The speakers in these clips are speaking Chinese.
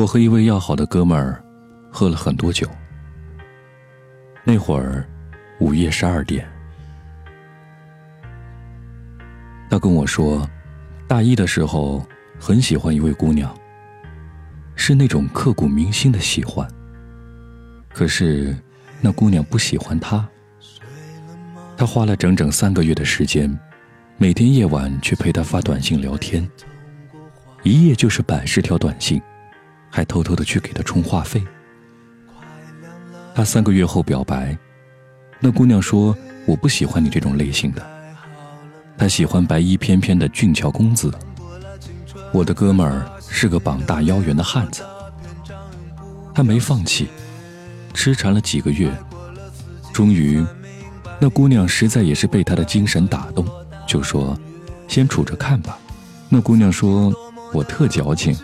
我和一位要好的哥们儿喝了很多酒。那会儿午夜十二点，他跟我说，大一的时候很喜欢一位姑娘，是那种刻骨铭心的喜欢。可是那姑娘不喜欢他，他花了整整三个月的时间，每天夜晚去陪她发短信聊天，一夜就是百十条短信。还偷偷的去给他充话费。他三个月后表白，那姑娘说：“我不喜欢你这种类型的，她喜欢白衣翩翩的俊俏公子。”我的哥们儿是个膀大腰圆的汉子，他没放弃，痴缠了几个月，终于，那姑娘实在也是被他的精神打动，就说：“先处着看吧。”那姑娘说：“我特矫情。”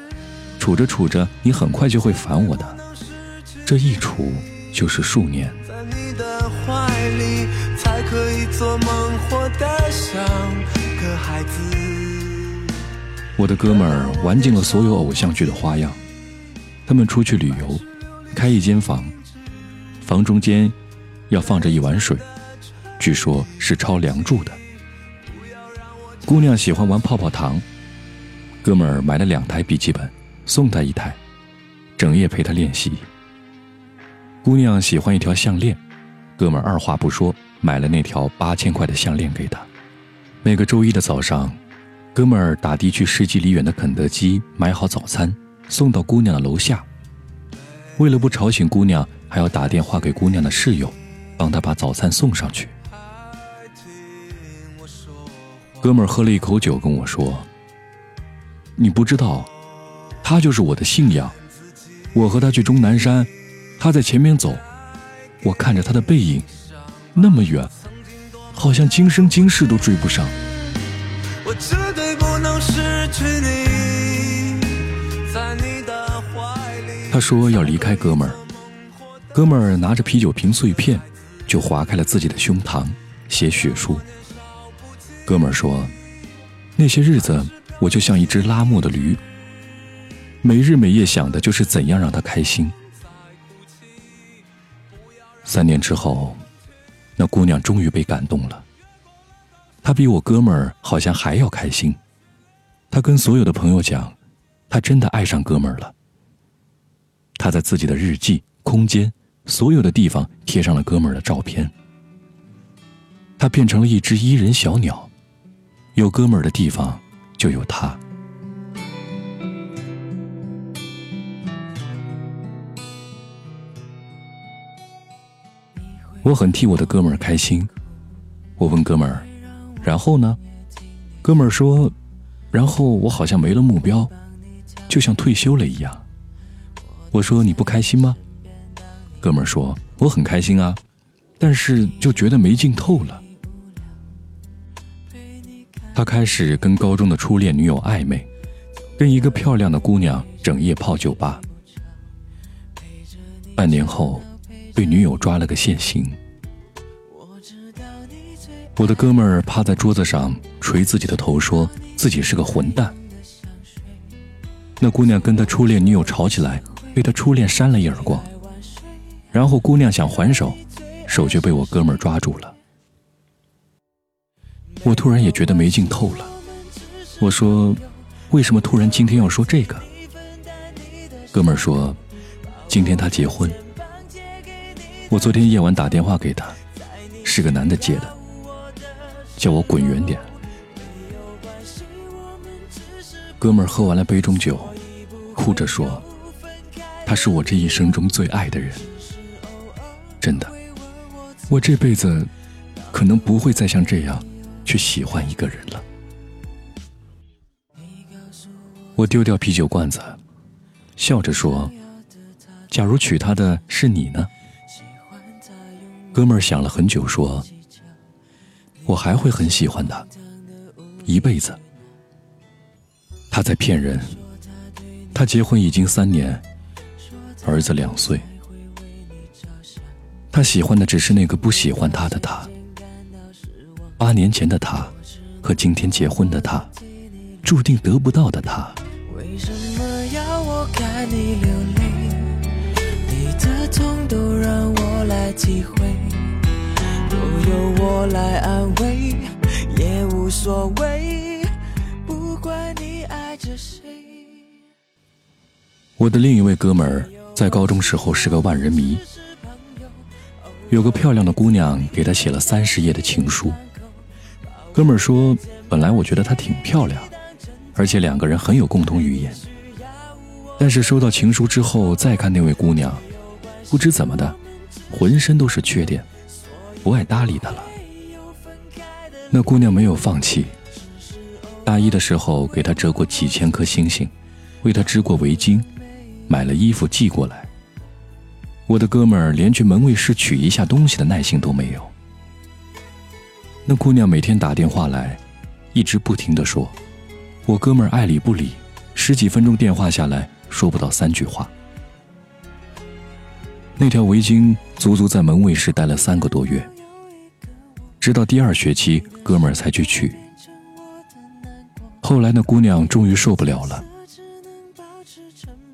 处着处着，你很快就会烦我的。这一处就是数年。我的哥们儿玩尽了所有偶像剧的花样。他们出去旅游，开一间房，房中间要放着一碗水，据说是抄《梁祝》的。姑娘喜欢玩泡泡糖，哥们儿买了两台笔记本。送他一台，整夜陪他练习。姑娘喜欢一条项链，哥们二话不说买了那条八千块的项链给她。每个周一的早上，哥们儿打的去十几里远的肯德基买好早餐，送到姑娘的楼下。为了不吵醒姑娘，还要打电话给姑娘的室友，帮她把早餐送上去。哥们儿喝了一口酒跟我说：“你不知道。”他就是我的信仰。我和他去终南山，他在前面走，我看着他的背影，那么远，好像今生今世都追不上。他说要离开哥们儿，哥们儿拿着啤酒瓶碎片，就划开了自己的胸膛，写血书。哥们儿说，那些日子我就像一只拉磨的驴。每日每夜想的就是怎样让他开心。三年之后，那姑娘终于被感动了。她比我哥们儿好像还要开心。她跟所有的朋友讲，她真的爱上哥们儿了。她在自己的日记、空间、所有的地方贴上了哥们儿的照片。她变成了一只伊人小鸟，有哥们儿的地方就有她。我很替我的哥们儿开心。我问哥们儿：“然后呢？”哥们儿说：“然后我好像没了目标，就像退休了一样。”我说：“你不开心吗？”哥们儿说：“我很开心啊，但是就觉得没劲透了。”他开始跟高中的初恋女友暧昧，跟一个漂亮的姑娘整夜泡酒吧。半年后。被女友抓了个现行。我的哥们儿趴在桌子上捶自己的头，说自己是个混蛋。那姑娘跟他初恋女友吵起来，被他初恋扇了一耳光。然后姑娘想还手，手却被我哥们儿抓住了。我突然也觉得没劲透了。我说：“为什么突然今天要说这个？”哥们儿说：“今天他结婚。”我昨天夜晚打电话给他，是个男的接的，叫我滚远点。哥们儿喝完了杯中酒，哭着说：“他是我这一生中最爱的人，真的，我这辈子可能不会再像这样去喜欢一个人了。”我丢掉啤酒罐子，笑着说：“假如娶她的是你呢？”哥们想了很久，说我还会很喜欢他一辈子。他在骗人，他结婚已经三年，儿子两岁。他喜欢的只是那个不喜欢他的他，八年前的他和今天结婚的他，注定得不到的他。为什么要我看你流泪？你的痛都让我。再体会都由我来安慰也无所谓不管你爱着谁我的另一位哥们在高中时候是个万人迷有个漂亮的姑娘给他写了三十页的情书。哥们说本来我觉得她挺漂亮而且两个人很有共同语言。但是收到情书之后再看那位姑娘不知怎么的浑身都是缺点，不爱搭理他了。那姑娘没有放弃。大一的时候，给他折过几千颗星星，为他织过围巾，买了衣服寄过来。我的哥们连去门卫室取一下东西的耐心都没有。那姑娘每天打电话来，一直不停的说，我哥们爱理不理，十几分钟电话下来说不到三句话。那条围巾足足在门卫室待了三个多月，直到第二学期，哥们儿才去取。后来，那姑娘终于受不了了，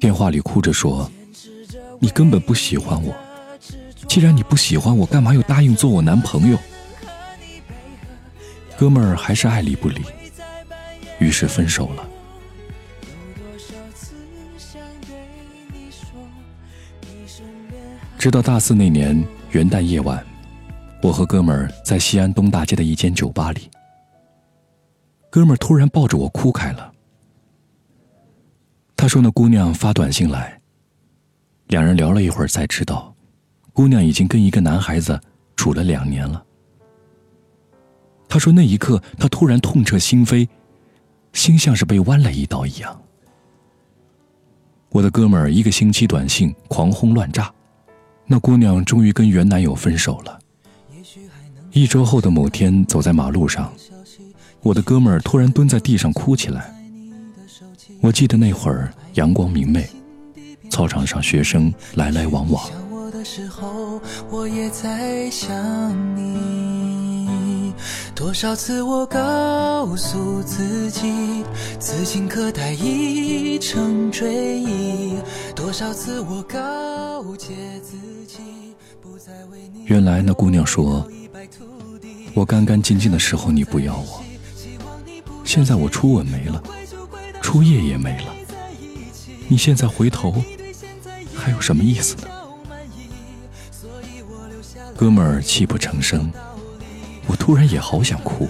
电话里哭着说：“你根本不喜欢我，既然你不喜欢我，干嘛又答应做我男朋友？”哥们儿还是爱理不理，于是分手了。直到大四那年元旦夜晚，我和哥们儿在西安东大街的一间酒吧里。哥们儿突然抱着我哭开了。他说：“那姑娘发短信来，两人聊了一会儿，才知道，姑娘已经跟一个男孩子处了两年了。”他说：“那一刻，他突然痛彻心扉，心像是被剜了一刀一样。”我的哥们儿一个星期短信狂轰乱炸，那姑娘终于跟原男友分手了。一周后的某天，走在马路上。我的哥们儿突然蹲在地上哭起来。我记得那会儿阳光明媚，操场上学生来来往往。多少次我告诉自己，此情可待已成追忆。多少次我告，原来那姑娘说，我干干净净的时候你不要我。现在我初吻没了，初夜也没了，你现在回头还有什么意思呢？哥们儿泣不成声，我突然也好想哭。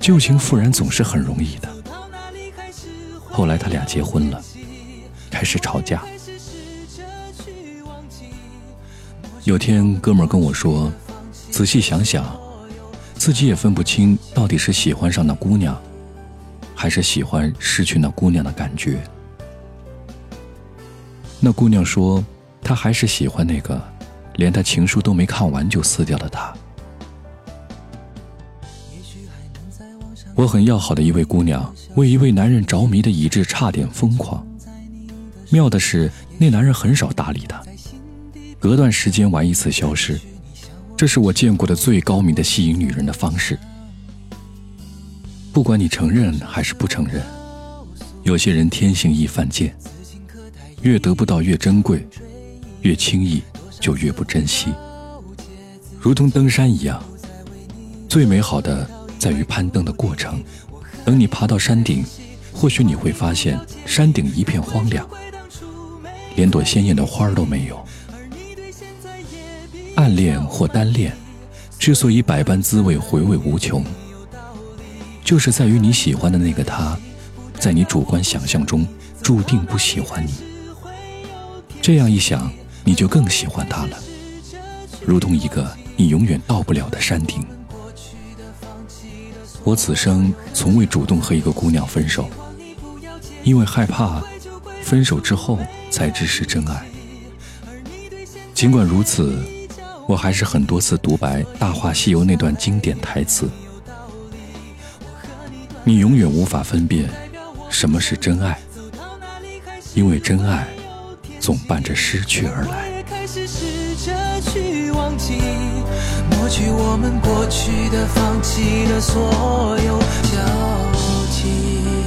旧情复燃总是很容易的。后来他俩结婚了，开始吵架。有天哥们跟我说，仔细想想。自己也分不清到底是喜欢上那姑娘，还是喜欢失去那姑娘的感觉。那姑娘说，她还是喜欢那个连她情书都没看完就撕掉的他。我很要好的一位姑娘，为一位男人着迷的以致差点疯狂。妙的是，那男人很少搭理她，隔段时间玩一次消失。这是我见过的最高明的吸引女人的方式。不管你承认还是不承认，有些人天性易犯贱，越得不到越珍贵，越轻易就越不珍惜。如同登山一样，最美好的在于攀登的过程。等你爬到山顶，或许你会发现山顶一片荒凉，连朵鲜艳的花都没有。暗恋或单恋，之所以百般滋味回味无穷，就是在于你喜欢的那个他，在你主观想象中注定不喜欢你。这样一想，你就更喜欢他了，如同一个你永远到不了的山顶。我此生从未主动和一个姑娘分手，因为害怕分手之后才知是真爱。尽管如此。我还是很多次独白《大话西游》那段经典台词：“你永远无法分辨什么是真爱，因为真爱总伴着失去而来。”抹去我们过去的、放弃的所有交集。